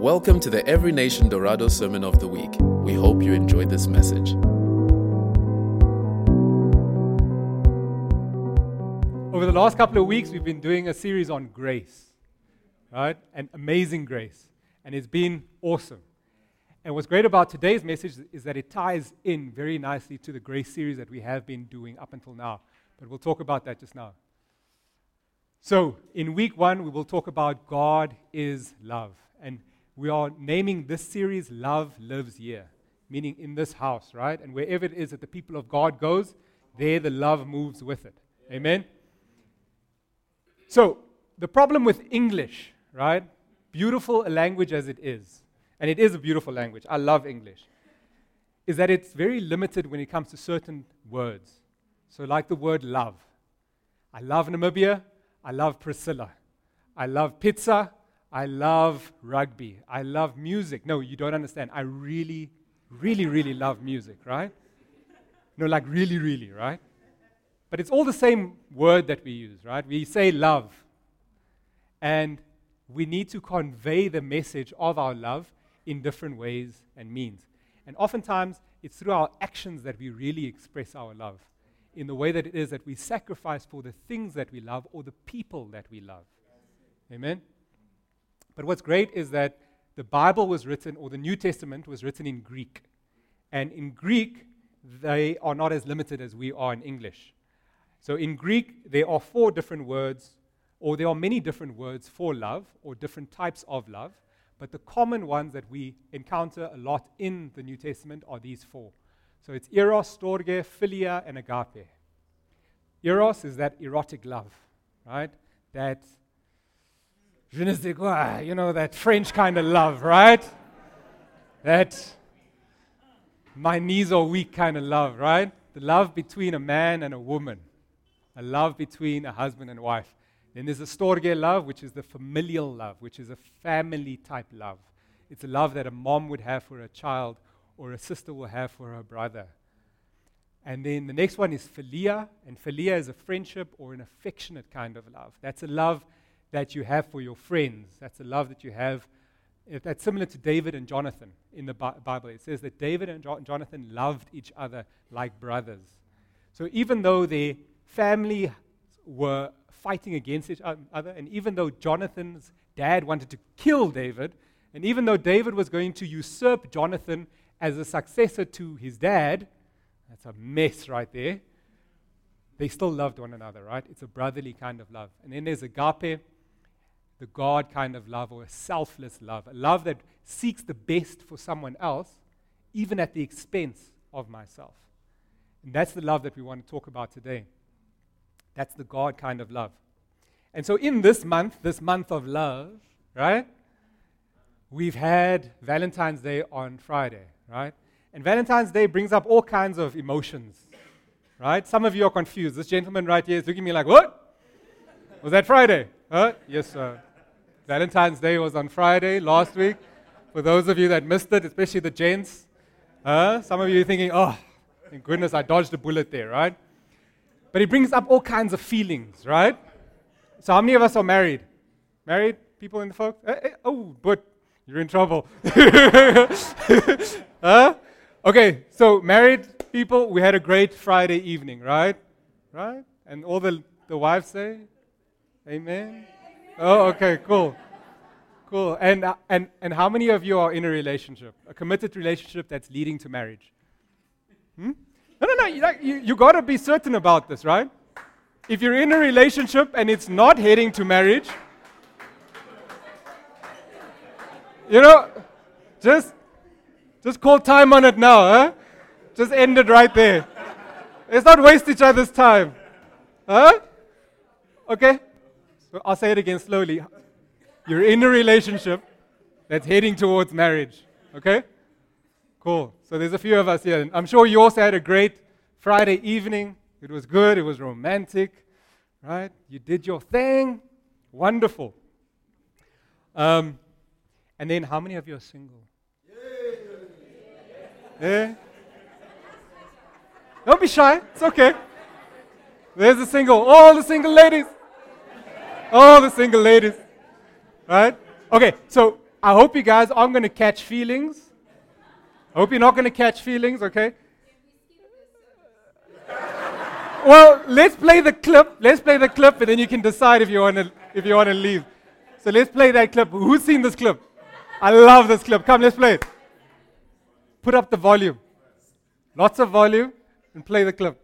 Welcome to the Every Nation Dorado Sermon of the Week. We hope you enjoyed this message. Over the last couple of weeks, we've been doing a series on grace, right? And amazing grace. And it's been awesome. And what's great about today's message is that it ties in very nicely to the grace series that we have been doing up until now. But we'll talk about that just now. So, in week one, we will talk about God is love. And we are naming this series Love Lives Here, meaning in this house, right? And wherever it is that the people of God goes, there the love moves with it. Amen? So, the problem with English, right? Beautiful a language as it is, and it is a beautiful language, I love English, is that it's very limited when it comes to certain words. So, like the word love. I love Namibia, I love Priscilla. I love pizza. I love rugby. I love music. No, you don't understand. I really, really, really love music, right? No, like really, really, right? But it's all the same word that we use, right? We say love. And we need to convey the message of our love in different ways and means. And oftentimes, it's through our actions that we really express our love in the way that it is that we sacrifice for the things that we love or the people that we love. Amen? But what's great is that the Bible was written, or the New Testament was written in Greek. And in Greek, they are not as limited as we are in English. So in Greek, there are four different words, or there are many different words for love, or different types of love. But the common ones that we encounter a lot in the New Testament are these four. So it's eros, storge, philia, and agape. Eros is that erotic love, right? That je ne sais quoi, you know, that French kind of love, right? That my knees are weak kind of love, right? The love between a man and a woman, a love between a husband and wife. Then there's a storge love, which is the familial love, which is a family type love. It's a love that a mom would have for a child or a sister will have for her brother. And then the next one is philia, and philia is a friendship or an affectionate kind of love. That's a love that you have for your friends. That's a love that you have. That's similar to David and Jonathan in the Bible. It says that David and Jonathan loved each other like brothers. So even though their family were fighting against each other, and even though Jonathan's dad wanted to kill David, and even though David was going to usurp Jonathan as a successor to his dad, that's a mess right there. They still loved one another, right? It's a brotherly kind of love. And then there's agape, the God kind of love, or a selfless love, a love that seeks the best for someone else, even at the expense of myself. And that's the love that we want to talk about today. That's the God kind of love. And so, in this month, this month of love, right, we've had Valentine's Day on Friday right? And Valentine's Day brings up all kinds of emotions, right? Some of you are confused. This gentleman right here is looking at me like, what? Was that Friday? Huh? Yes, sir. Valentine's Day was on Friday last week. For those of you that missed it, especially the gents, uh, some of you are thinking, oh, thank goodness I dodged a bullet there, right? But it brings up all kinds of feelings, right? So, how many of us are married? Married people in the folks? Eh, eh, oh, but you're in trouble. Okay, so married people, we had a great Friday evening, right? Right? And all the, the wives say, Amen? Oh, okay, cool. Cool. And, uh, and, and how many of you are in a relationship, a committed relationship that's leading to marriage? Hmm? No, no, no. You, you, you got to be certain about this, right? If you're in a relationship and it's not heading to marriage, You know, just just call time on it now, huh? Just end it right there. Let's not waste each other's time. Huh? Okay? I'll say it again slowly. You're in a relationship that's heading towards marriage. Okay? Cool. So there's a few of us here. I'm sure you also had a great Friday evening. It was good, it was romantic, right? You did your thing. Wonderful. Um, and then, how many of you are single? Yeah. Don't be shy. It's okay. There's a single. All the single ladies. All the single ladies. Right? Okay, so I hope you guys aren't going to catch feelings. I hope you're not going to catch feelings, okay? well, let's play the clip. Let's play the clip, and then you can decide if you want to if you want to leave. So let's play that clip. Who's seen this clip? I love this clip. Come, let's play it. Put up the volume. Lots of volume, and play the clip.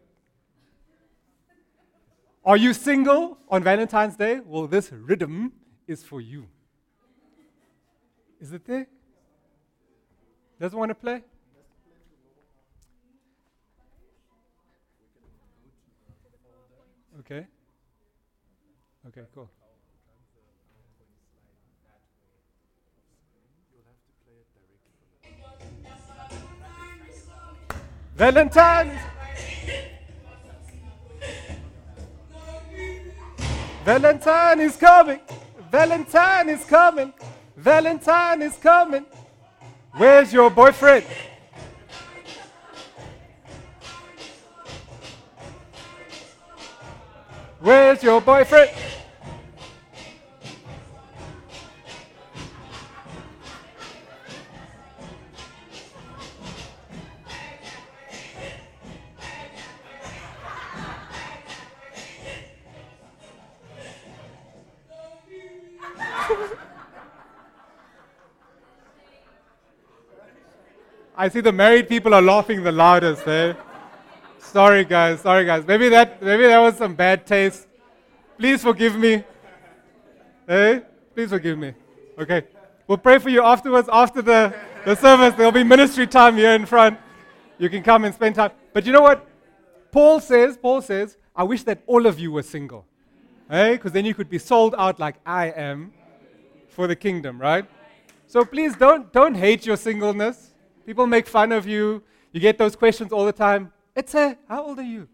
Are you single on Valentine's Day? Well, this rhythm is for you. Is it there? Doesn't want to play? Okay. Okay, cool. Valentine. Valentine is coming. Valentine is coming. Valentine is coming. Where's your boyfriend? Where's your boyfriend? I see the married people are laughing the loudest, eh? Sorry guys, sorry guys. Maybe that maybe that was some bad taste. Please forgive me. Eh? Please forgive me. Okay. We'll pray for you afterwards, after the, the service. There'll be ministry time here in front. You can come and spend time. But you know what? Paul says, Paul says, I wish that all of you were single. Eh? Because then you could be sold out like I am for the kingdom, right? So please don't don't hate your singleness. People make fun of you. You get those questions all the time. It's a, how old are you?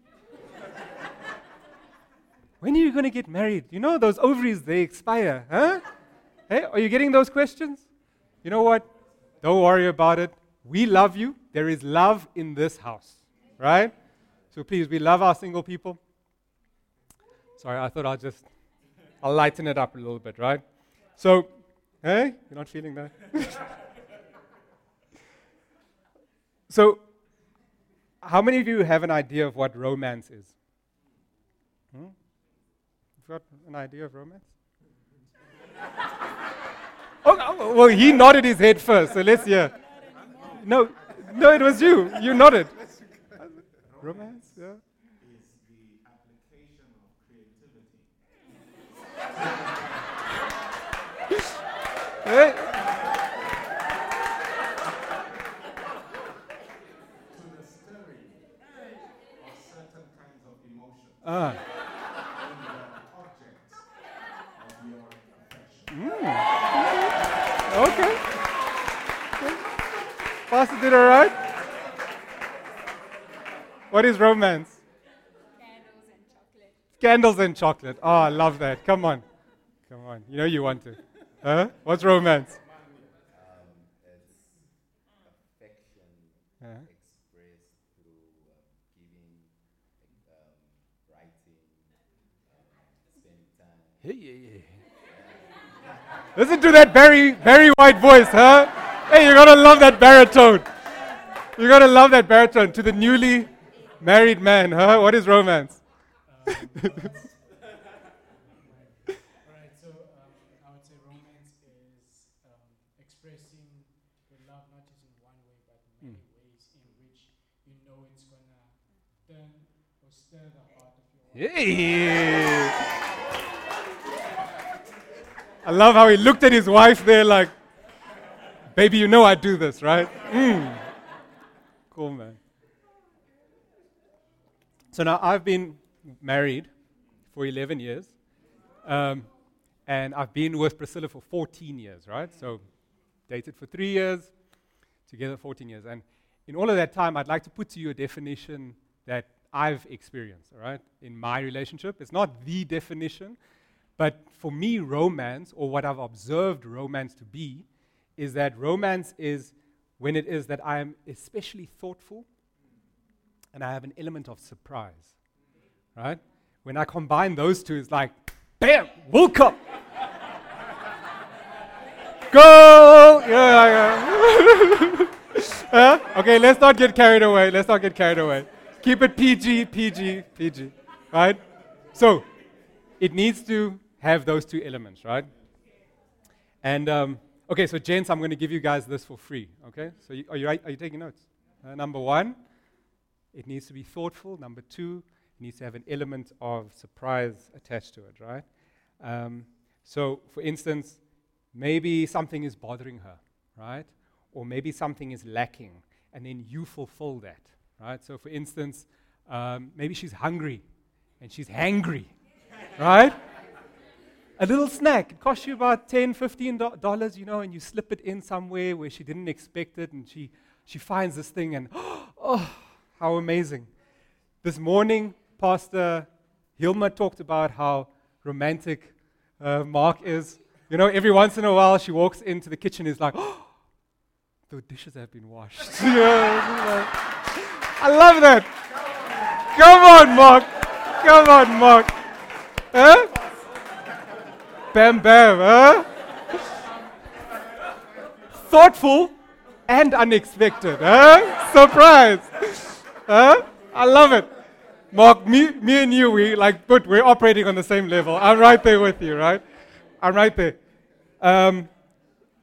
when are you going to get married? You know, those ovaries, they expire, huh? Hey, are you getting those questions? You know what? Don't worry about it. We love you. There is love in this house, right? So please, we love our single people. Sorry, I thought I'll just, I'll lighten it up a little bit, right? So, hey, you're not feeling that? So, how many of you have an idea of what romance is? Hmm? You've got an idea of romance? oh, oh, well, he nodded his head first, so let's hear. No, no, it was you. You nodded. Romance, yeah. hey. Ah. Mm. Okay. Pastor did all right. What is romance? Candles and chocolate. Candles and chocolate. Oh, I love that. Come on. Come on. You know you want to. Huh? What's romance? Um, it's affection Yeah. expressed through um, giving, um, writing, um, spending time. Hey, yeah, yeah. Listen to that Barry, Barry White voice, huh? Hey, you're gonna love that baritone. You're gonna love that baritone to the newly married man, huh? What is romance? All right, so um, I I love how he looked at his wife there like, baby, you know I do this, right? Mm. Cool, man. So now I've been married for 11 years. Um, and I've been with Priscilla for 14 years, right? So dated for three years, together 14 years. And in all of that time, I'd like to put to you a definition that I've experienced, all right, in my relationship. It's not the definition, but for me, romance, or what I've observed romance to be, is that romance is when it is that I am especially thoughtful and I have an element of surprise, right? When I combine those two, it's like, bam, woke up. Go! Yeah, yeah. Huh? Okay, let's not get carried away. Let's not get carried away. Keep it PG, PG, PG. Right? So, it needs to have those two elements, right? And um, okay, so gents, I'm going to give you guys this for free. Okay, so you, are you right? Are you taking notes? Uh, number one, it needs to be thoughtful. Number two, it needs to have an element of surprise attached to it, right? Um, so, for instance, maybe something is bothering her, right? Or maybe something is lacking, and then you fulfill that, right? So, for instance, um, maybe she's hungry and she's hangry, right? A little snack, it costs you about 10 $15, you know, and you slip it in somewhere where she didn't expect it, and she, she finds this thing, and oh, how amazing. This morning, Pastor Hilma talked about how romantic uh, Mark is. You know, every once in a while, she walks into the kitchen, is like, oh, the dishes have been washed. Yeah, I love that. Come on, Mark. Come on, Mark. Huh? Bam, bam, huh? Thoughtful and unexpected, huh? Surprise. Huh? I love it. Mark, me, me and you, we like, but we're operating on the same level. I'm right there with you, right? I'm right there. Um,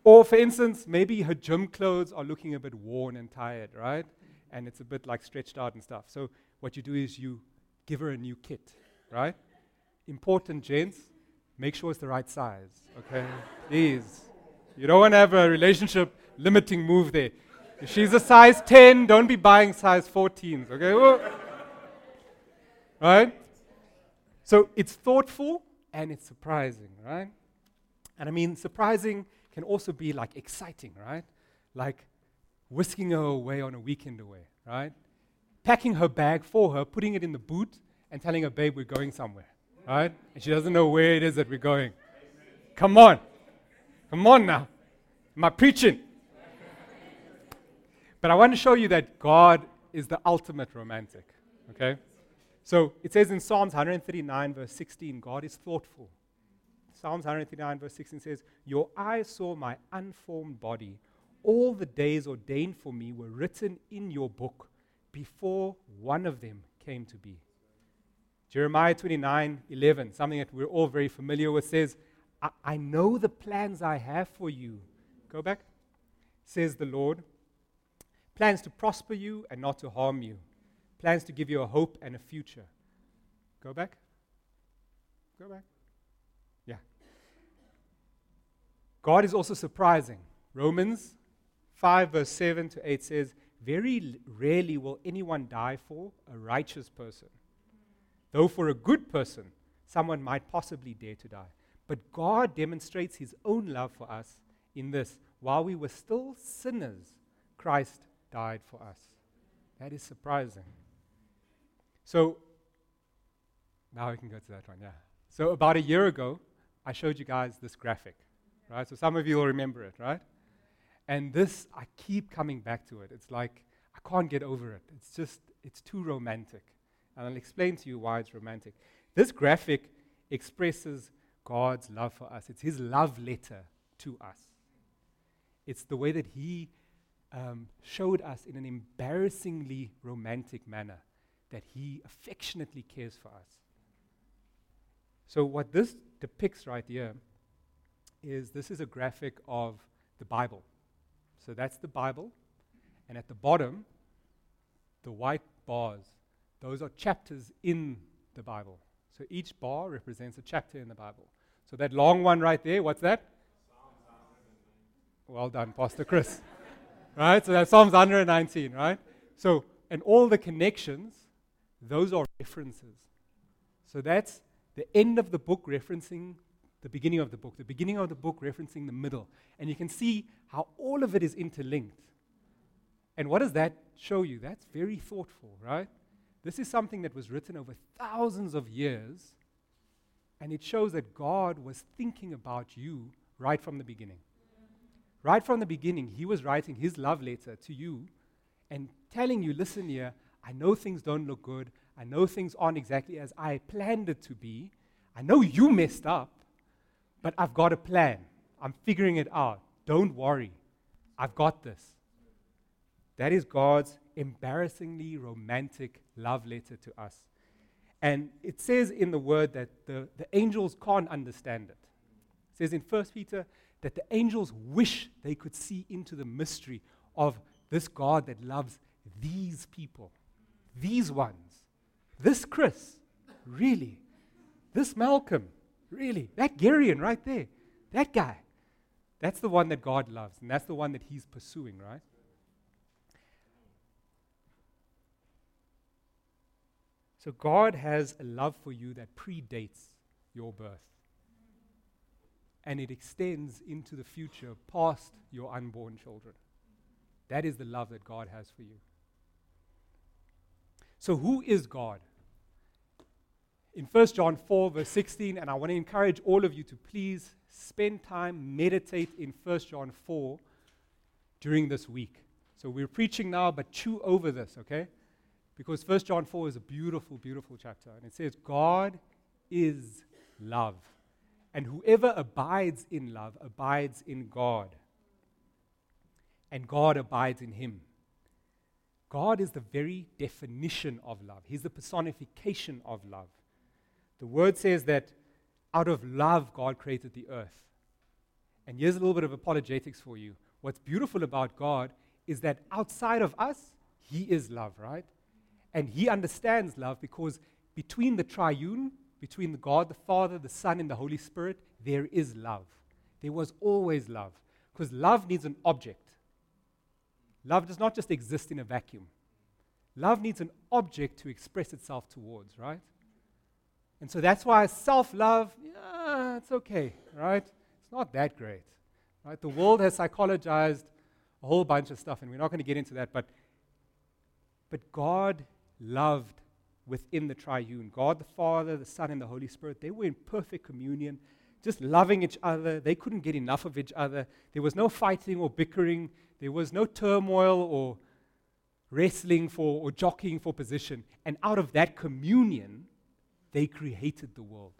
or, for instance, maybe her gym clothes are looking a bit worn and tired, right? And it's a bit like stretched out and stuff. So, what you do is you give her a new kit, right? Important, gents, make sure it's the right size, okay? Please. You don't want to have a relationship limiting move there. If she's a size 10, don't be buying size 14s, okay? Right? So it's thoughtful and it's surprising, right? And I mean, surprising can also be like exciting, right? Like whisking her away on a weekend away, right? Packing her bag for her, putting it in the boot, and telling her, babe, we're going somewhere, right? And she doesn't know where it is that we're going. Come on. Come on now. Am I preaching? But I want to show you that God is the ultimate romantic, okay? So it says in Psalms 139, verse 16, God is thoughtful. Psalms 139, verse 16 says, Your eyes saw my unformed body. All the days ordained for me were written in your book before one of them came to be. Jeremiah 29, 11, something that we're all very familiar with, says, I, I know the plans I have for you. Go back. Says the Lord. Plans to prosper you and not to harm you. Plans to give you a hope and a future. Go back. Go back. Yeah. God is also surprising. Romans 5, verse 7 to 8 says, Very rarely will anyone die for a righteous person. Though for a good person, someone might possibly dare to die. But God demonstrates his own love for us in this while we were still sinners, Christ died for us. That is surprising. So, now we can go to that one, yeah. So, about a year ago, I showed you guys this graphic, right? So, some of you will remember it, right? And this, I keep coming back to it. It's like, I can't get over it. It's just, it's too romantic. And I'll explain to you why it's romantic. This graphic expresses God's love for us, it's His love letter to us. It's the way that He um, showed us in an embarrassingly romantic manner that He affectionately cares for us. So, what this depicts right here is this is a graphic of the Bible. So, that's the Bible. And at the bottom, the white bars, those are chapters in the Bible. So, each bar represents a chapter in the Bible. So, that long one right there, what's that? Well done, Pastor Chris. right? So that's Psalms 119, right? So, and all the connections, those are references. So that's the end of the book referencing the beginning of the book, the beginning of the book referencing the middle. And you can see how all of it is interlinked. And what does that show you? That's very thoughtful, right? This is something that was written over thousands of years, and it shows that God was thinking about you right from the beginning. Right from the beginning, he was writing his love letter to you and telling you, listen here, I know things don't look good. I know things aren't exactly as I planned it to be. I know you messed up, but I've got a plan. I'm figuring it out. Don't worry. I've got this. That is God's embarrassingly romantic love letter to us. And it says in the word that the, the angels can't understand it. It says in 1 Peter that the angels wish they could see into the mystery of this God that loves these people, these ones, this Chris, really, this Malcolm, really, that Garion right there, that guy. That's the one that God loves, and that's the one that He's pursuing, right? So God has a love for you that predates your birth. And it extends into the future past your unborn children. That is the love that God has for you. So, who is God? In 1 John 4, verse 16, and I want to encourage all of you to please spend time, meditate in 1 John 4 during this week. So, we're preaching now, but chew over this, okay? Because 1 John 4 is a beautiful, beautiful chapter. And it says, God is love. And whoever abides in love abides in God. And God abides in him. God is the very definition of love, He's the personification of love. The word says that out of love, God created the earth. And here's a little bit of apologetics for you. What's beautiful about God is that outside of us, He is love, right? And he understands love because between the triune, between the God, the Father, the Son, and the Holy Spirit, there is love. There was always love. Because love needs an object. Love does not just exist in a vacuum. Love needs an object to express itself towards, right? And so that's why self love, yeah, it's okay, right? It's not that great, right? The world has psychologized a whole bunch of stuff, and we're not going to get into that, but, but God loved within the triune God the Father, the Son, and the Holy Spirit. They were in perfect communion, just loving each other. They couldn't get enough of each other. There was no fighting or bickering, there was no turmoil or wrestling for or jockeying for position. And out of that communion, they created the world.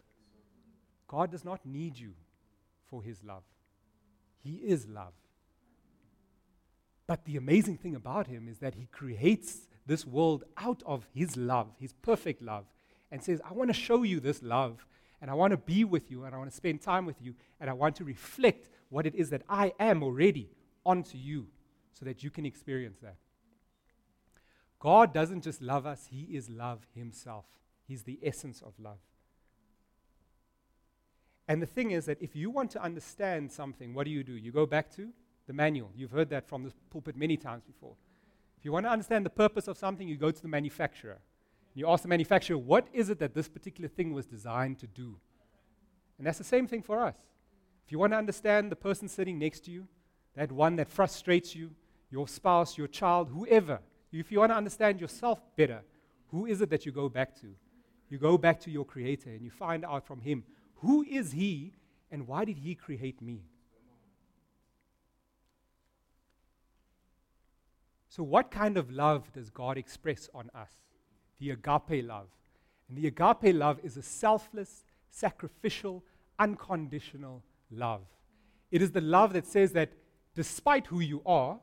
God does not need you for his love, He is love. But the amazing thing about Him is that He creates this world out of His love, His perfect love, and says, I want to show you this love, and I want to be with you, and I want to spend time with you, and I want to reflect what it is that I am already onto you so that you can experience that. God doesn't just love us, He is love Himself. He's the essence of love. And the thing is that if you want to understand something, what do you do? You go back to the manual. You've heard that from the pulpit many times before. If you want to understand the purpose of something, you go to the manufacturer. You ask the manufacturer, what is it that this particular thing was designed to do? And that's the same thing for us. If you want to understand the person sitting next to you, that one that frustrates you, your spouse, your child, whoever, if you want to understand yourself better, who is it that you go back to? You go back to your Creator and you find out from Him who is He and why did He create me? So, what kind of love does God express on us? The agape love. And the agape love is a selfless, sacrificial, unconditional love. It is the love that says that despite who you are,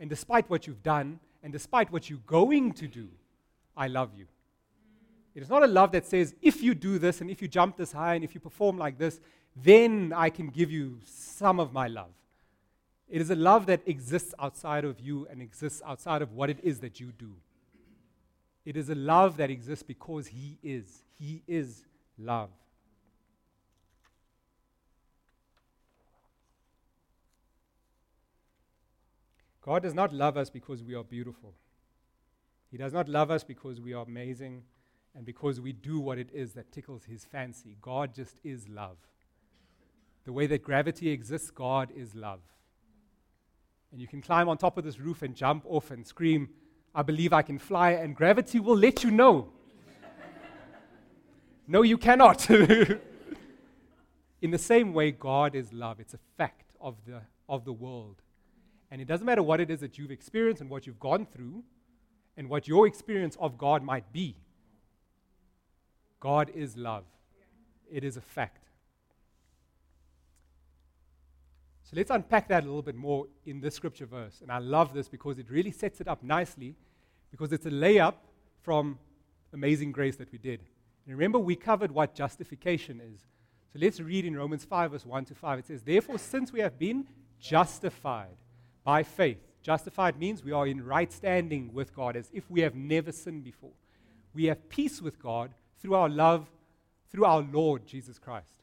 and despite what you've done, and despite what you're going to do, I love you. It is not a love that says, if you do this, and if you jump this high, and if you perform like this, then I can give you some of my love. It is a love that exists outside of you and exists outside of what it is that you do. It is a love that exists because He is. He is love. God does not love us because we are beautiful. He does not love us because we are amazing and because we do what it is that tickles His fancy. God just is love. The way that gravity exists, God is love. And you can climb on top of this roof and jump off and scream, I believe I can fly, and gravity will let you know. no, you cannot. In the same way, God is love. It's a fact of the, of the world. And it doesn't matter what it is that you've experienced and what you've gone through and what your experience of God might be. God is love. It is a fact. So let's unpack that a little bit more in this scripture verse. And I love this because it really sets it up nicely because it's a layup from Amazing Grace that we did. And remember, we covered what justification is. So let's read in Romans 5, verse 1 to 5. It says, Therefore, since we have been justified by faith, justified means we are in right standing with God as if we have never sinned before. We have peace with God through our love, through our Lord Jesus Christ.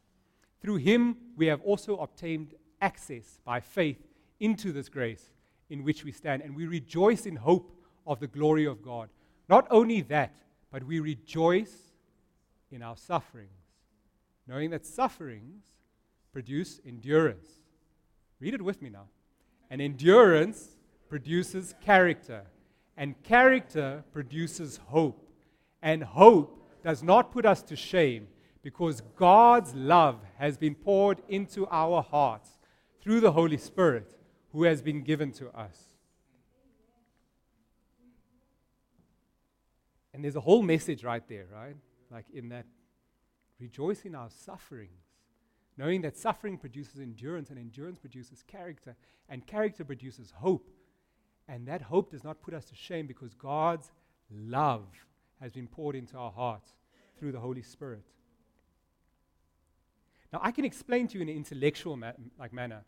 Through him, we have also obtained access by faith into this grace in which we stand, and we rejoice in hope of the glory of God. Not only that, but we rejoice in our sufferings, knowing that sufferings produce endurance. Read it with me now. And endurance produces character, and character produces hope. And hope does not put us to shame because God's love has been poured into our hearts through the Holy Spirit who has been given to us. And there's a whole message right there, right? Like in that rejoice in our sufferings, knowing that suffering produces endurance, and endurance produces character, and character produces hope. And that hope does not put us to shame because God's love has been poured into our hearts through the Holy Spirit. Now, I can explain to you in an intellectual ma- like manner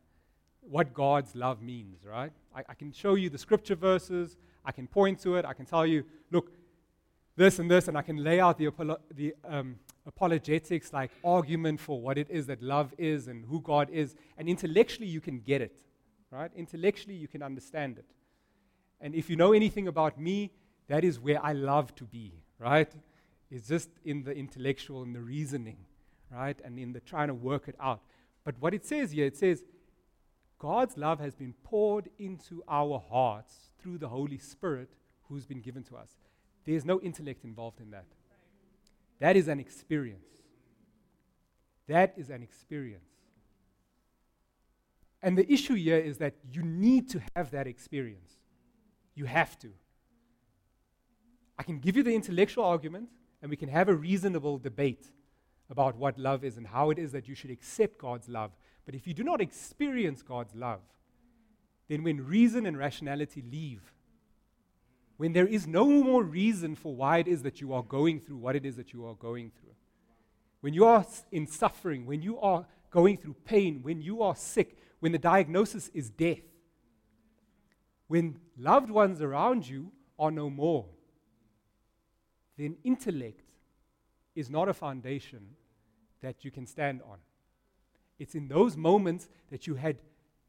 what God's love means, right? I, I can show you the scripture verses, I can point to it, I can tell you, look, this and this, and I can lay out the, apolo- the um, apologetics, like argument for what it is that love is and who God is. And intellectually, you can get it, right? Intellectually, you can understand it. And if you know anything about me, that is where I love to be, right? It's just in the intellectual and the reasoning, right? And in the trying to work it out. But what it says here, it says, God's love has been poured into our hearts through the Holy Spirit who's been given to us. There's no intellect involved in that. That is an experience. That is an experience. And the issue here is that you need to have that experience. You have to. I can give you the intellectual argument, and we can have a reasonable debate about what love is and how it is that you should accept God's love. But if you do not experience God's love, then when reason and rationality leave, when there is no more reason for why it is that you are going through what it is that you are going through, when you are in suffering, when you are going through pain, when you are sick, when the diagnosis is death, when loved ones around you are no more, then intellect is not a foundation that you can stand on. It's in those moments that you had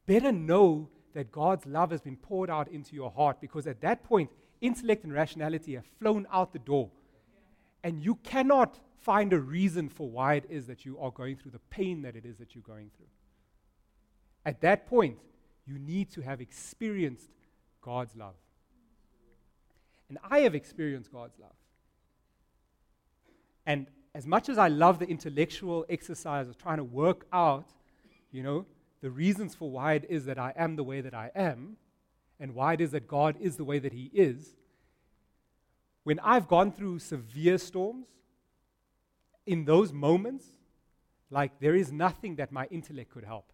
better know that God's love has been poured out into your heart because at that point, intellect and rationality have flown out the door. And you cannot find a reason for why it is that you are going through the pain that it is that you're going through. At that point, you need to have experienced God's love. And I have experienced God's love. And as much as I love the intellectual exercise of trying to work out, you know, the reasons for why it is that I am the way that I am, and why it is that God is the way that He is, when I've gone through severe storms, in those moments, like there is nothing that my intellect could help.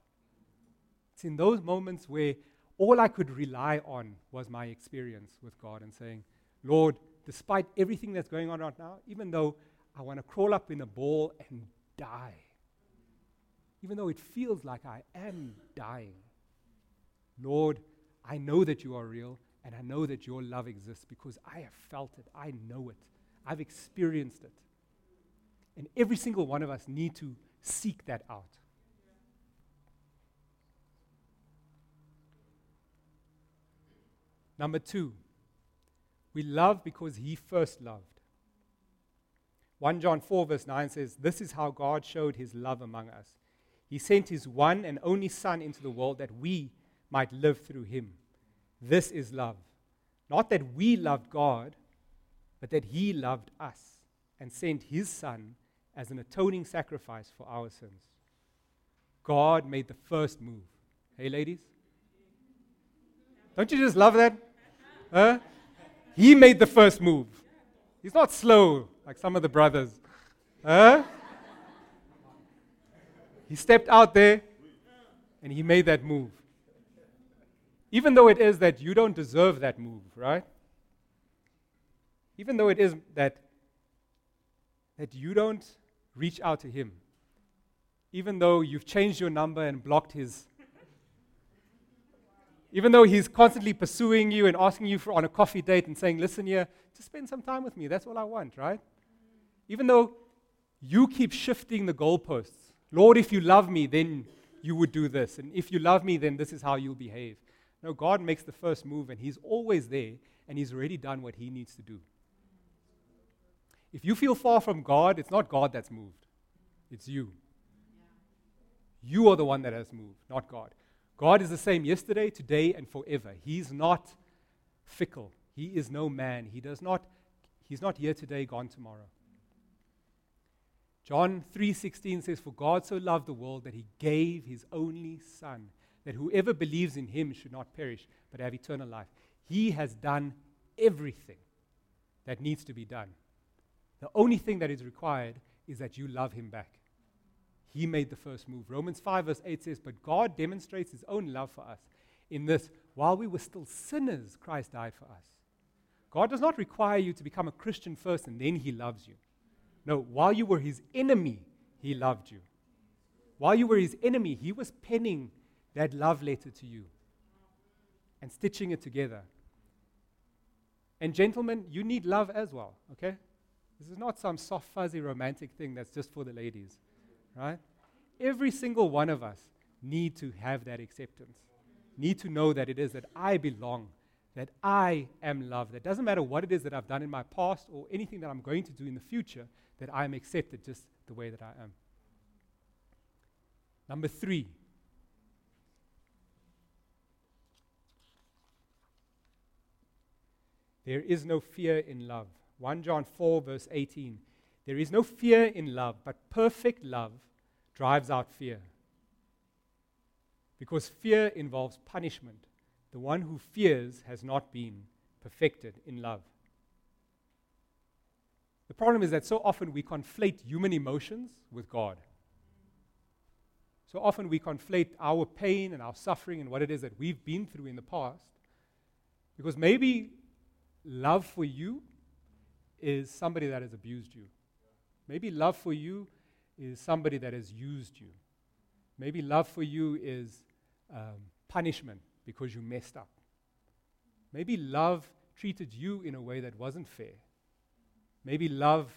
It's in those moments where all I could rely on was my experience with God and saying, Lord, despite everything that's going on right now, even though I want to crawl up in a ball and die. Even though it feels like I am dying. Lord, I know that you are real and I know that your love exists because I have felt it. I know it. I've experienced it. And every single one of us need to seek that out. Number two, we love because he first loved. 1 John 4, verse 9 says, This is how God showed his love among us. He sent his one and only Son into the world that we might live through him. This is love. Not that we loved God, but that he loved us and sent his Son as an atoning sacrifice for our sins. God made the first move. Hey, ladies? Don't you just love that? Huh? He made the first move. He's not slow like some of the brothers. Huh? He stepped out there and He made that move. Even though it is that you don't deserve that move, right? Even though it is that, that you don't reach out to Him. Even though you've changed your number and blocked His. Even though He's constantly pursuing you and asking you for, on a coffee date and saying, listen here, just spend some time with me. That's all I want, right? Even though you keep shifting the goalposts. Lord, if you love me, then you would do this. And if you love me, then this is how you'll behave. No, God makes the first move, and He's always there, and He's already done what He needs to do. If you feel far from God, it's not God that's moved, it's you. You are the one that has moved, not God. God is the same yesterday, today, and forever. He's not fickle. He is no man. He does not, he's not here today, gone tomorrow. John 3:16 says for God so loved the world that he gave his only son that whoever believes in him should not perish but have eternal life. He has done everything that needs to be done. The only thing that is required is that you love him back. He made the first move. Romans 5, verse 8 says, But God demonstrates his own love for us in this while we were still sinners, Christ died for us. God does not require you to become a Christian first and then he loves you. No, while you were his enemy, he loved you. While you were his enemy, he was penning that love letter to you and stitching it together. And, gentlemen, you need love as well, okay? This is not some soft, fuzzy, romantic thing that's just for the ladies, right? Every single one of us need to have that acceptance, need to know that it is that I belong, that I am loved. It doesn't matter what it is that I've done in my past or anything that I'm going to do in the future, that I am accepted just the way that I am. Number three. There is no fear in love. 1 John 4, verse 18. There is no fear in love, but perfect love drives out fear. Because fear involves punishment. The one who fears has not been perfected in love. The problem is that so often we conflate human emotions with God. So often we conflate our pain and our suffering and what it is that we've been through in the past. Because maybe love for you is somebody that has abused you. Maybe love for you is somebody that has used you. Maybe love for you is um, punishment because you messed up. Maybe love treated you in a way that wasn't fair. Maybe love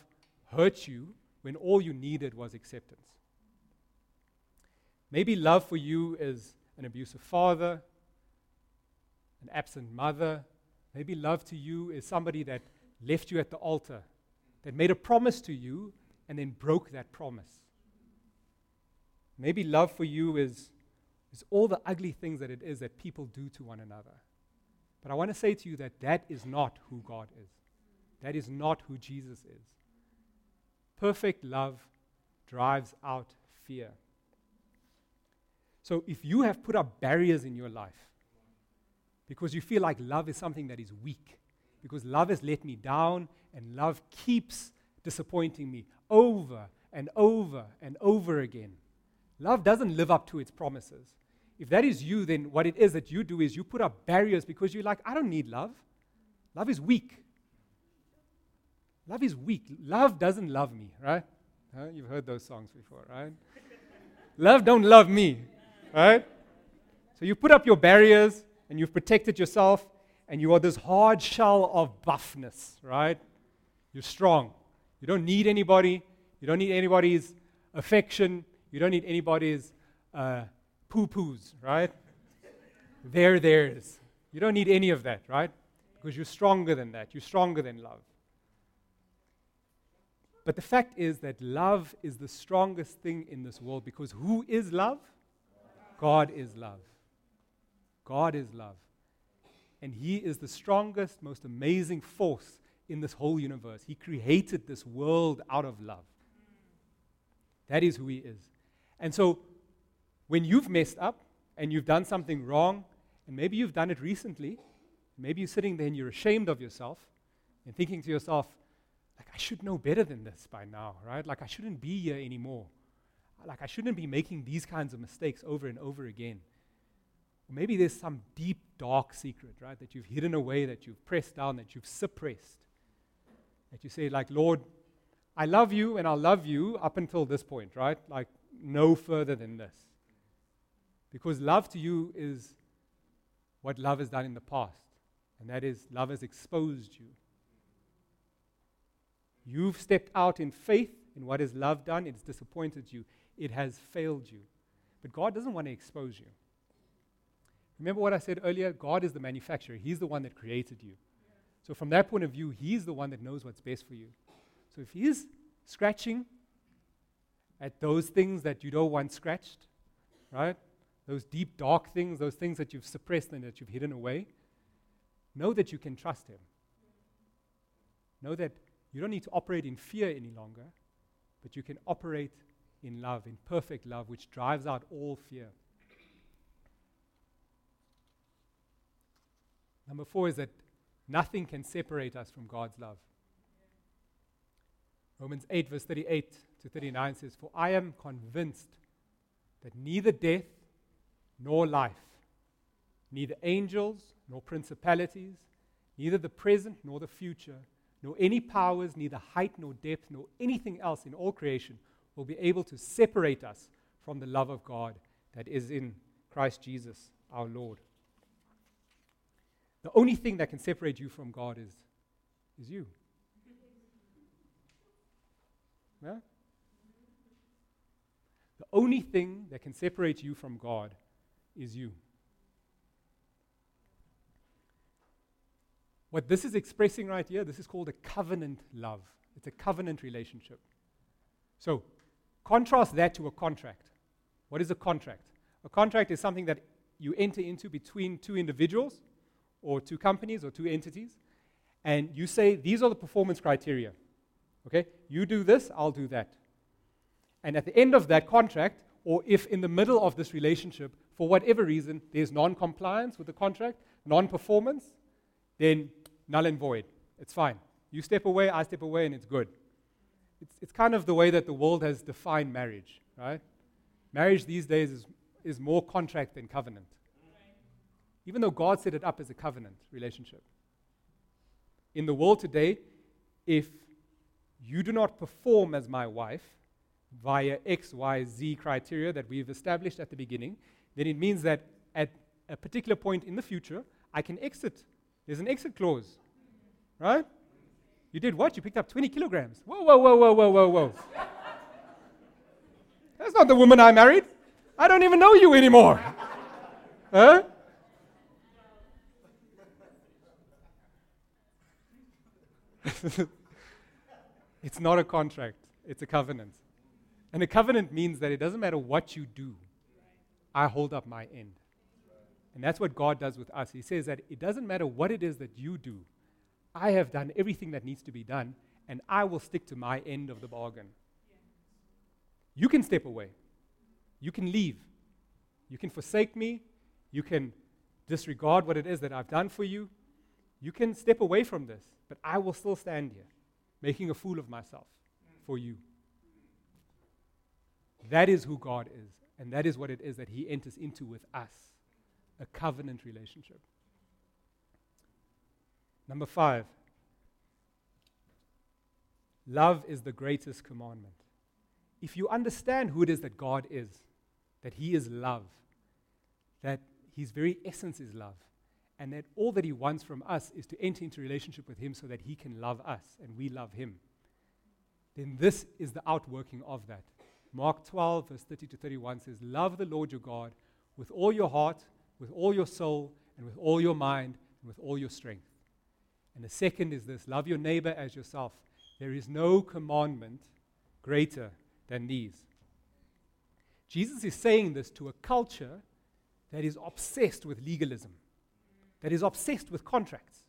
hurt you when all you needed was acceptance. Maybe love for you is an abusive father, an absent mother. Maybe love to you is somebody that left you at the altar, that made a promise to you and then broke that promise. Maybe love for you is, is all the ugly things that it is that people do to one another. But I want to say to you that that is not who God is. That is not who Jesus is. Perfect love drives out fear. So if you have put up barriers in your life because you feel like love is something that is weak, because love has let me down and love keeps disappointing me over and over and over again. Love doesn't live up to its promises. If that is you, then what it is that you do is you put up barriers because you're like, I don't need love. Love is weak. Love is weak. Love doesn't love me, right? Huh? You've heard those songs before, right? love don't love me, right? So you put up your barriers and you've protected yourself and you are this hard shell of buffness, right? You're strong. You don't need anybody. You don't need anybody's affection. You don't need anybody's uh, poo poos, right? They're theirs. You don't need any of that, right? Because you're stronger than that. You're stronger than love. But the fact is that love is the strongest thing in this world because who is love? God is love. God is love. And He is the strongest, most amazing force in this whole universe. He created this world out of love. That is who He is. And so, when you've messed up and you've done something wrong, and maybe you've done it recently, maybe you're sitting there and you're ashamed of yourself and thinking to yourself, I should know better than this by now, right? Like, I shouldn't be here anymore. like I shouldn't be making these kinds of mistakes over and over again. Maybe there's some deep, dark secret, right, that you've hidden away, that you've pressed down, that you've suppressed. That you say, like, Lord, I love you and I'll love you up until this point, right? Like, no further than this. Because love to you is what love has done in the past, and that is love has exposed you. You've stepped out in faith in what has love done, it's disappointed you, it has failed you. But God doesn't want to expose you. Remember what I said earlier? God is the manufacturer, He's the one that created you. So, from that point of view, He's the one that knows what's best for you. So, if He's scratching at those things that you don't want scratched, right? Those deep, dark things, those things that you've suppressed and that you've hidden away, know that you can trust Him. Know that you don't need to operate in fear any longer, but you can operate in love, in perfect love, which drives out all fear. Number four is that nothing can separate us from God's love. Romans 8, verse 38 to 39 says, For I am convinced that neither death nor life, neither angels nor principalities, neither the present nor the future, nor any powers, neither height nor depth, nor anything else in all creation will be able to separate us from the love of God that is in Christ Jesus our Lord. The only thing that can separate you from God is, is you. Yeah? The only thing that can separate you from God is you. What this is expressing right here, this is called a covenant love. It's a covenant relationship. So, contrast that to a contract. What is a contract? A contract is something that you enter into between two individuals or two companies or two entities, and you say, These are the performance criteria. Okay? You do this, I'll do that. And at the end of that contract, or if in the middle of this relationship, for whatever reason, there's non compliance with the contract, non performance, then null and void. It's fine. You step away, I step away, and it's good. It's, it's kind of the way that the world has defined marriage, right? Marriage these days is, is more contract than covenant. Even though God set it up as a covenant relationship. In the world today, if you do not perform as my wife via X, Y, Z criteria that we've established at the beginning, then it means that at a particular point in the future, I can exit. There's an exit clause, right? You did what? You picked up 20 kilograms. Whoa, whoa, whoa, whoa, whoa, whoa, whoa. That's not the woman I married. I don't even know you anymore. huh? it's not a contract, it's a covenant. And a covenant means that it doesn't matter what you do, I hold up my end. And that's what God does with us. He says that it doesn't matter what it is that you do, I have done everything that needs to be done, and I will stick to my end of the bargain. You can step away, you can leave, you can forsake me, you can disregard what it is that I've done for you, you can step away from this, but I will still stand here, making a fool of myself for you. That is who God is, and that is what it is that He enters into with us a covenant relationship. Number five, love is the greatest commandment. If you understand who it is that God is, that He is love, that His very essence is love, and that all that He wants from us is to enter into relationship with Him so that He can love us and we love Him, then this is the outworking of that. Mark 12, verse 30 to 31 says, Love the Lord your God with all your heart, with all your soul, and with all your mind, and with all your strength. And the second is this love your neighbor as yourself. There is no commandment greater than these. Jesus is saying this to a culture that is obsessed with legalism, that is obsessed with contracts,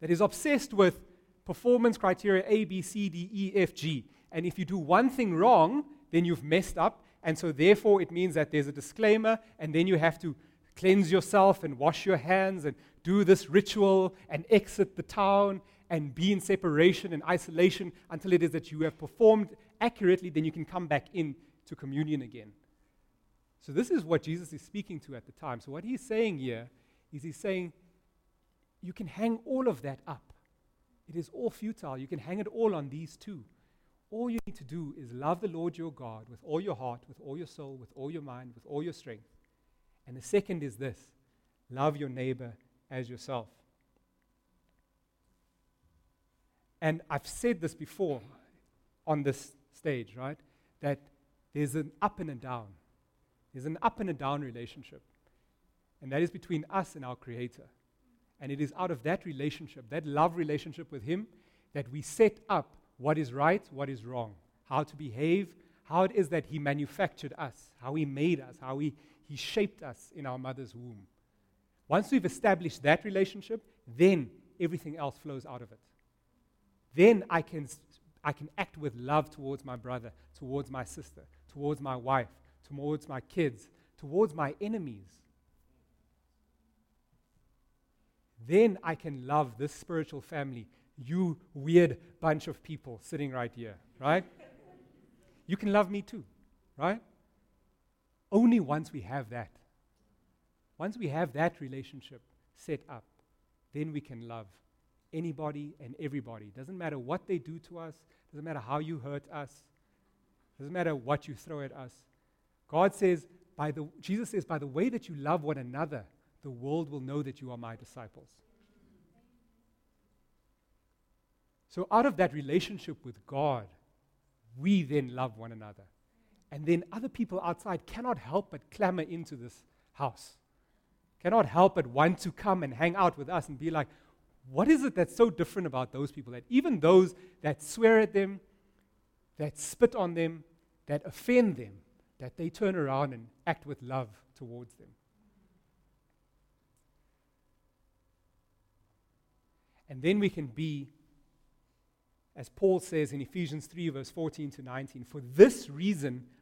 that is obsessed with performance criteria A, B, C, D, E, F, G. And if you do one thing wrong, then you've messed up. And so, therefore, it means that there's a disclaimer, and then you have to cleanse yourself and wash your hands and do this ritual and exit the town and be in separation and isolation until it is that you have performed accurately, then you can come back in to communion again. So, this is what Jesus is speaking to at the time. So, what he's saying here is he's saying, you can hang all of that up. It is all futile. You can hang it all on these two. All you need to do is love the Lord your God with all your heart, with all your soul, with all your mind, with all your strength. And the second is this love your neighbor as yourself. And I've said this before on this stage, right? That there's an up and a down. There's an up and a down relationship. And that is between us and our Creator. And it is out of that relationship, that love relationship with Him, that we set up what is right, what is wrong, how to behave, how it is that He manufactured us, how He made us, how He, he shaped us in our mother's womb. Once we've established that relationship, then everything else flows out of it. Then I can, I can act with love towards my brother, towards my sister, towards my wife, towards my kids, towards my enemies. Then I can love this spiritual family, you weird bunch of people sitting right here, right? you can love me too, right? Only once we have that. Once we have that relationship set up, then we can love anybody and everybody. Doesn't matter what they do to us, doesn't matter how you hurt us, doesn't matter what you throw at us. God says, by the, Jesus says, by the way that you love one another, the world will know that you are my disciples. So, out of that relationship with God, we then love one another. And then other people outside cannot help but clamor into this house, cannot help but want to come and hang out with us and be like, what is it that's so different about those people that even those that swear at them, that spit on them, that offend them, that they turn around and act with love towards them? And then we can be, as Paul says in Ephesians 3, verse 14 to 19, for this reason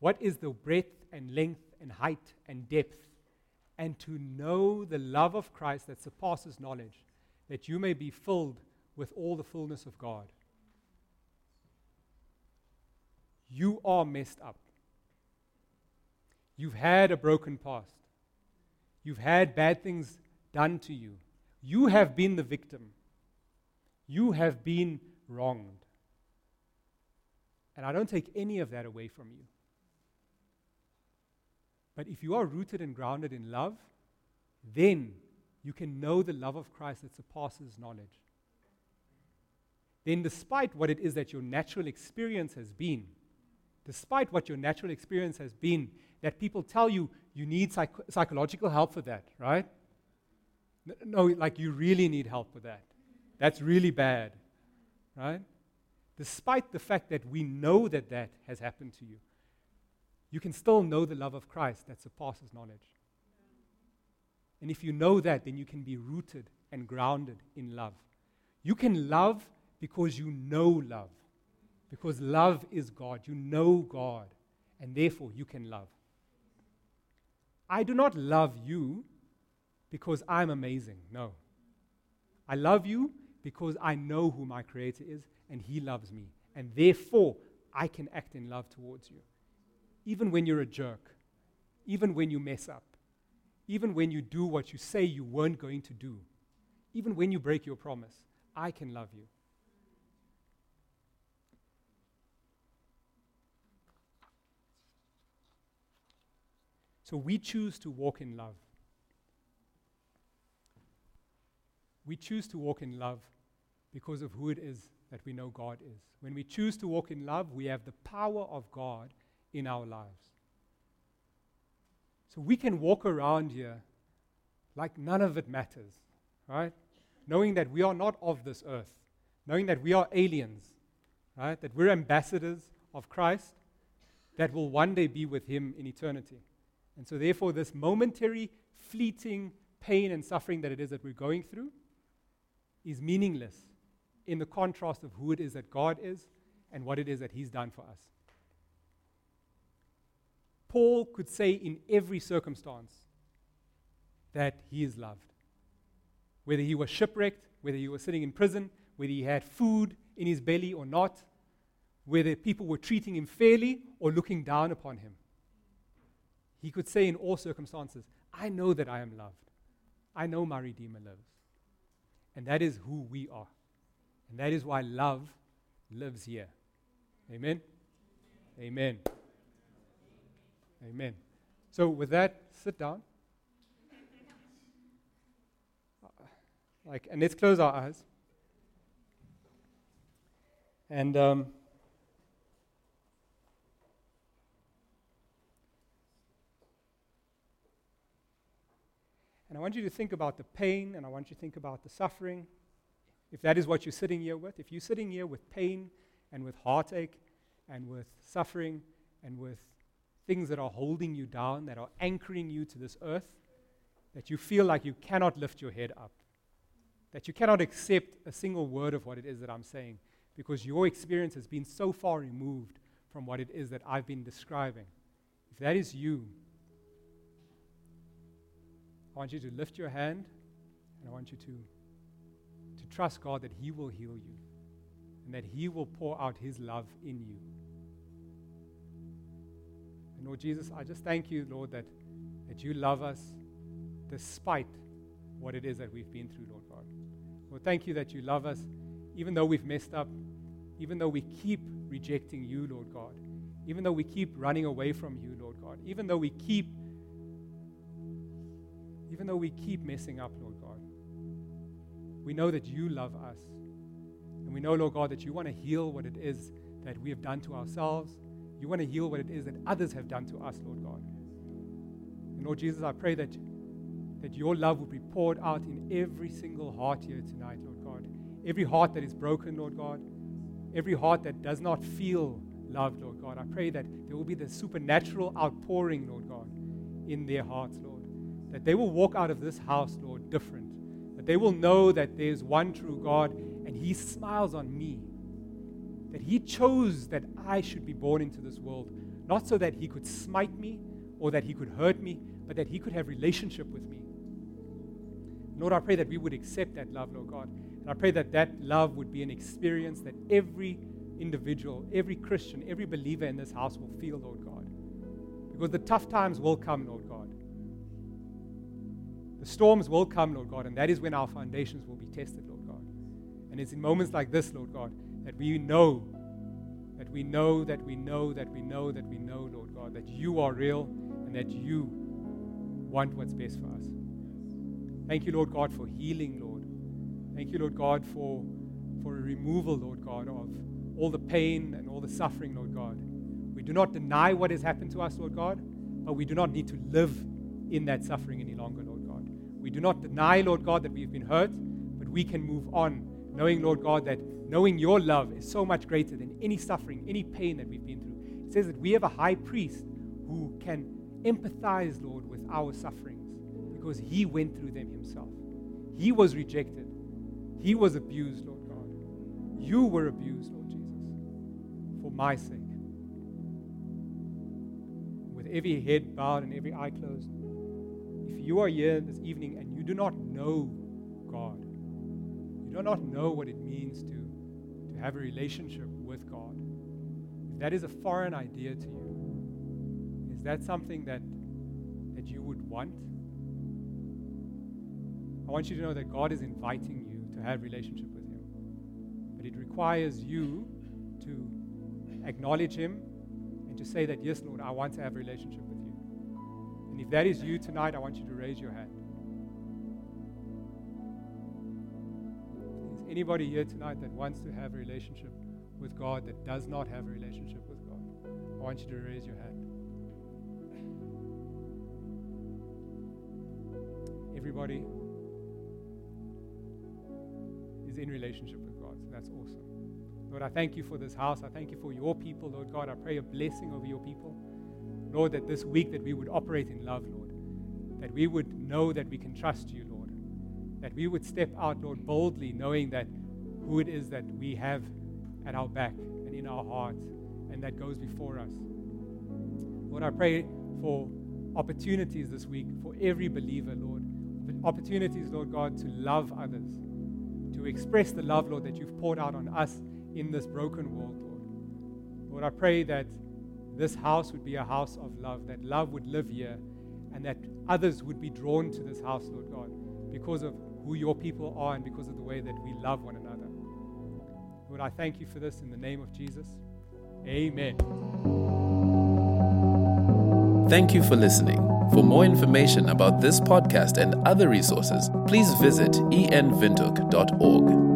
what is the breadth and length and height and depth and to know the love of Christ that surpasses knowledge, that you may be filled with all the fullness of God. You are messed up. You've had a broken past. You've had bad things done to you. You have been the victim. You have been wronged. And I don't take any of that away from you. But if you are rooted and grounded in love, then you can know the love of Christ that surpasses knowledge. Then, despite what it is that your natural experience has been, despite what your natural experience has been, that people tell you you need psych- psychological help for that, right? No, like you really need help with that. That's really bad, right? Despite the fact that we know that that has happened to you, you can still know the love of Christ that surpasses knowledge. And if you know that, then you can be rooted and grounded in love. You can love because you know love, because love is God. You know God, and therefore you can love. I do not love you because I'm amazing. No. I love you because I know who my Creator is, and He loves me. And therefore, I can act in love towards you even when you're a jerk, even when you mess up, even when you do what you say you weren't going to do, even when you break your promise, I can love you. So we choose to walk in love. We choose to walk in love because of who it is that we know God is. When we choose to walk in love, we have the power of God in our lives. So we can walk around here like none of it matters, right? Knowing that we are not of this earth, knowing that we are aliens, right? That we're ambassadors of Christ, that will one day be with Him in eternity. And so, therefore, this momentary, fleeting pain and suffering that it is that we're going through is meaningless in the contrast of who it is that God is and what it is that He's done for us. Paul could say in every circumstance that he is loved. Whether he was shipwrecked, whether he was sitting in prison, whether he had food in his belly or not, whether people were treating him fairly or looking down upon him. He could say in all circumstances, I know that I am loved. I know my Redeemer lives. And that is who we are. And that is why love lives here. Amen? Amen. Amen. So, with that, sit down. Like, and let's close our eyes. And um, and I want you to think about the pain, and I want you to think about the suffering. If that is what you're sitting here with, if you're sitting here with pain and with heartache and with suffering and with things that are holding you down, that are anchoring you to this earth, that you feel like you cannot lift your head up, that you cannot accept a single word of what it is that I'm saying because your experience has been so far removed from what it is that I've been describing. If that is you, I want you to lift your hand and I want you to, to trust God that He will heal you and that He will pour out His love in you. And Lord Jesus, I just thank you, Lord, that, that you love us despite what it is that we've been through, Lord God. Lord, thank you that you love us even though we've messed up, even though we keep rejecting you, Lord God, even though we keep running away from you, Lord God, even though we keep even though we keep messing up, Lord God. We know that you love us. And we know, Lord God, that you want to heal what it is that we have done to ourselves. You want to heal what it is that others have done to us, Lord God. And Lord Jesus, I pray that, that your love will be poured out in every single heart here tonight, Lord God. Every heart that is broken, Lord God. Every heart that does not feel loved, Lord God. I pray that there will be the supernatural outpouring, Lord God, in their hearts, Lord. That they will walk out of this house, Lord, different. That they will know that there's one true God and He smiles on me. That He chose that I should be born into this world, not so that He could smite me or that He could hurt me, but that He could have relationship with me. Lord, I pray that we would accept that love, Lord God. And I pray that that love would be an experience that every individual, every Christian, every believer in this house will feel, Lord God. Because the tough times will come, Lord God. The storms will come, Lord God, and that is when our foundations will be tested, Lord God. And it's in moments like this, Lord God, that we know, that we know, that we know, that we know, that we know, Lord God, that you are real and that you want what's best for us. Thank you, Lord God, for healing, Lord. Thank you, Lord God, for, for a removal, Lord God, of all the pain and all the suffering, Lord God. We do not deny what has happened to us, Lord God, but we do not need to live in that suffering any longer, Lord God. We do not deny, Lord God, that we've been hurt, but we can move on, knowing, Lord God, that knowing your love is so much greater than any suffering, any pain that we've been through. It says that we have a high priest who can empathize, Lord, with our sufferings because he went through them himself. He was rejected, he was abused, Lord God. You were abused, Lord Jesus, for my sake. With every head bowed and every eye closed, if you are here this evening and you do not know God, you do not know what it means to, have a relationship with God, if that is a foreign idea to you, is that something that, that you would want? I want you to know that God is inviting you to have relationship with Him. But it requires you to acknowledge Him and to say that, yes, Lord, I want to have a relationship with you. And if that is you tonight, I want you to raise your hand. Anybody here tonight that wants to have a relationship with God that does not have a relationship with God? I want you to raise your hand. Everybody is in relationship with God, so that's awesome. Lord, I thank you for this house. I thank you for your people, Lord God. I pray a blessing over your people. Lord, that this week that we would operate in love, Lord. That we would know that we can trust you. That we would step out, Lord, boldly, knowing that who it is that we have at our back and in our hearts and that goes before us. Lord, I pray for opportunities this week for every believer, Lord. Opportunities, Lord God, to love others, to express the love, Lord, that you've poured out on us in this broken world, Lord. Lord, I pray that this house would be a house of love, that love would live here, and that others would be drawn to this house, Lord God, because of who your people are and because of the way that we love one another. Lord, I thank you for this in the name of Jesus. Amen. Thank you for listening. For more information about this podcast and other resources, please visit envintook.org.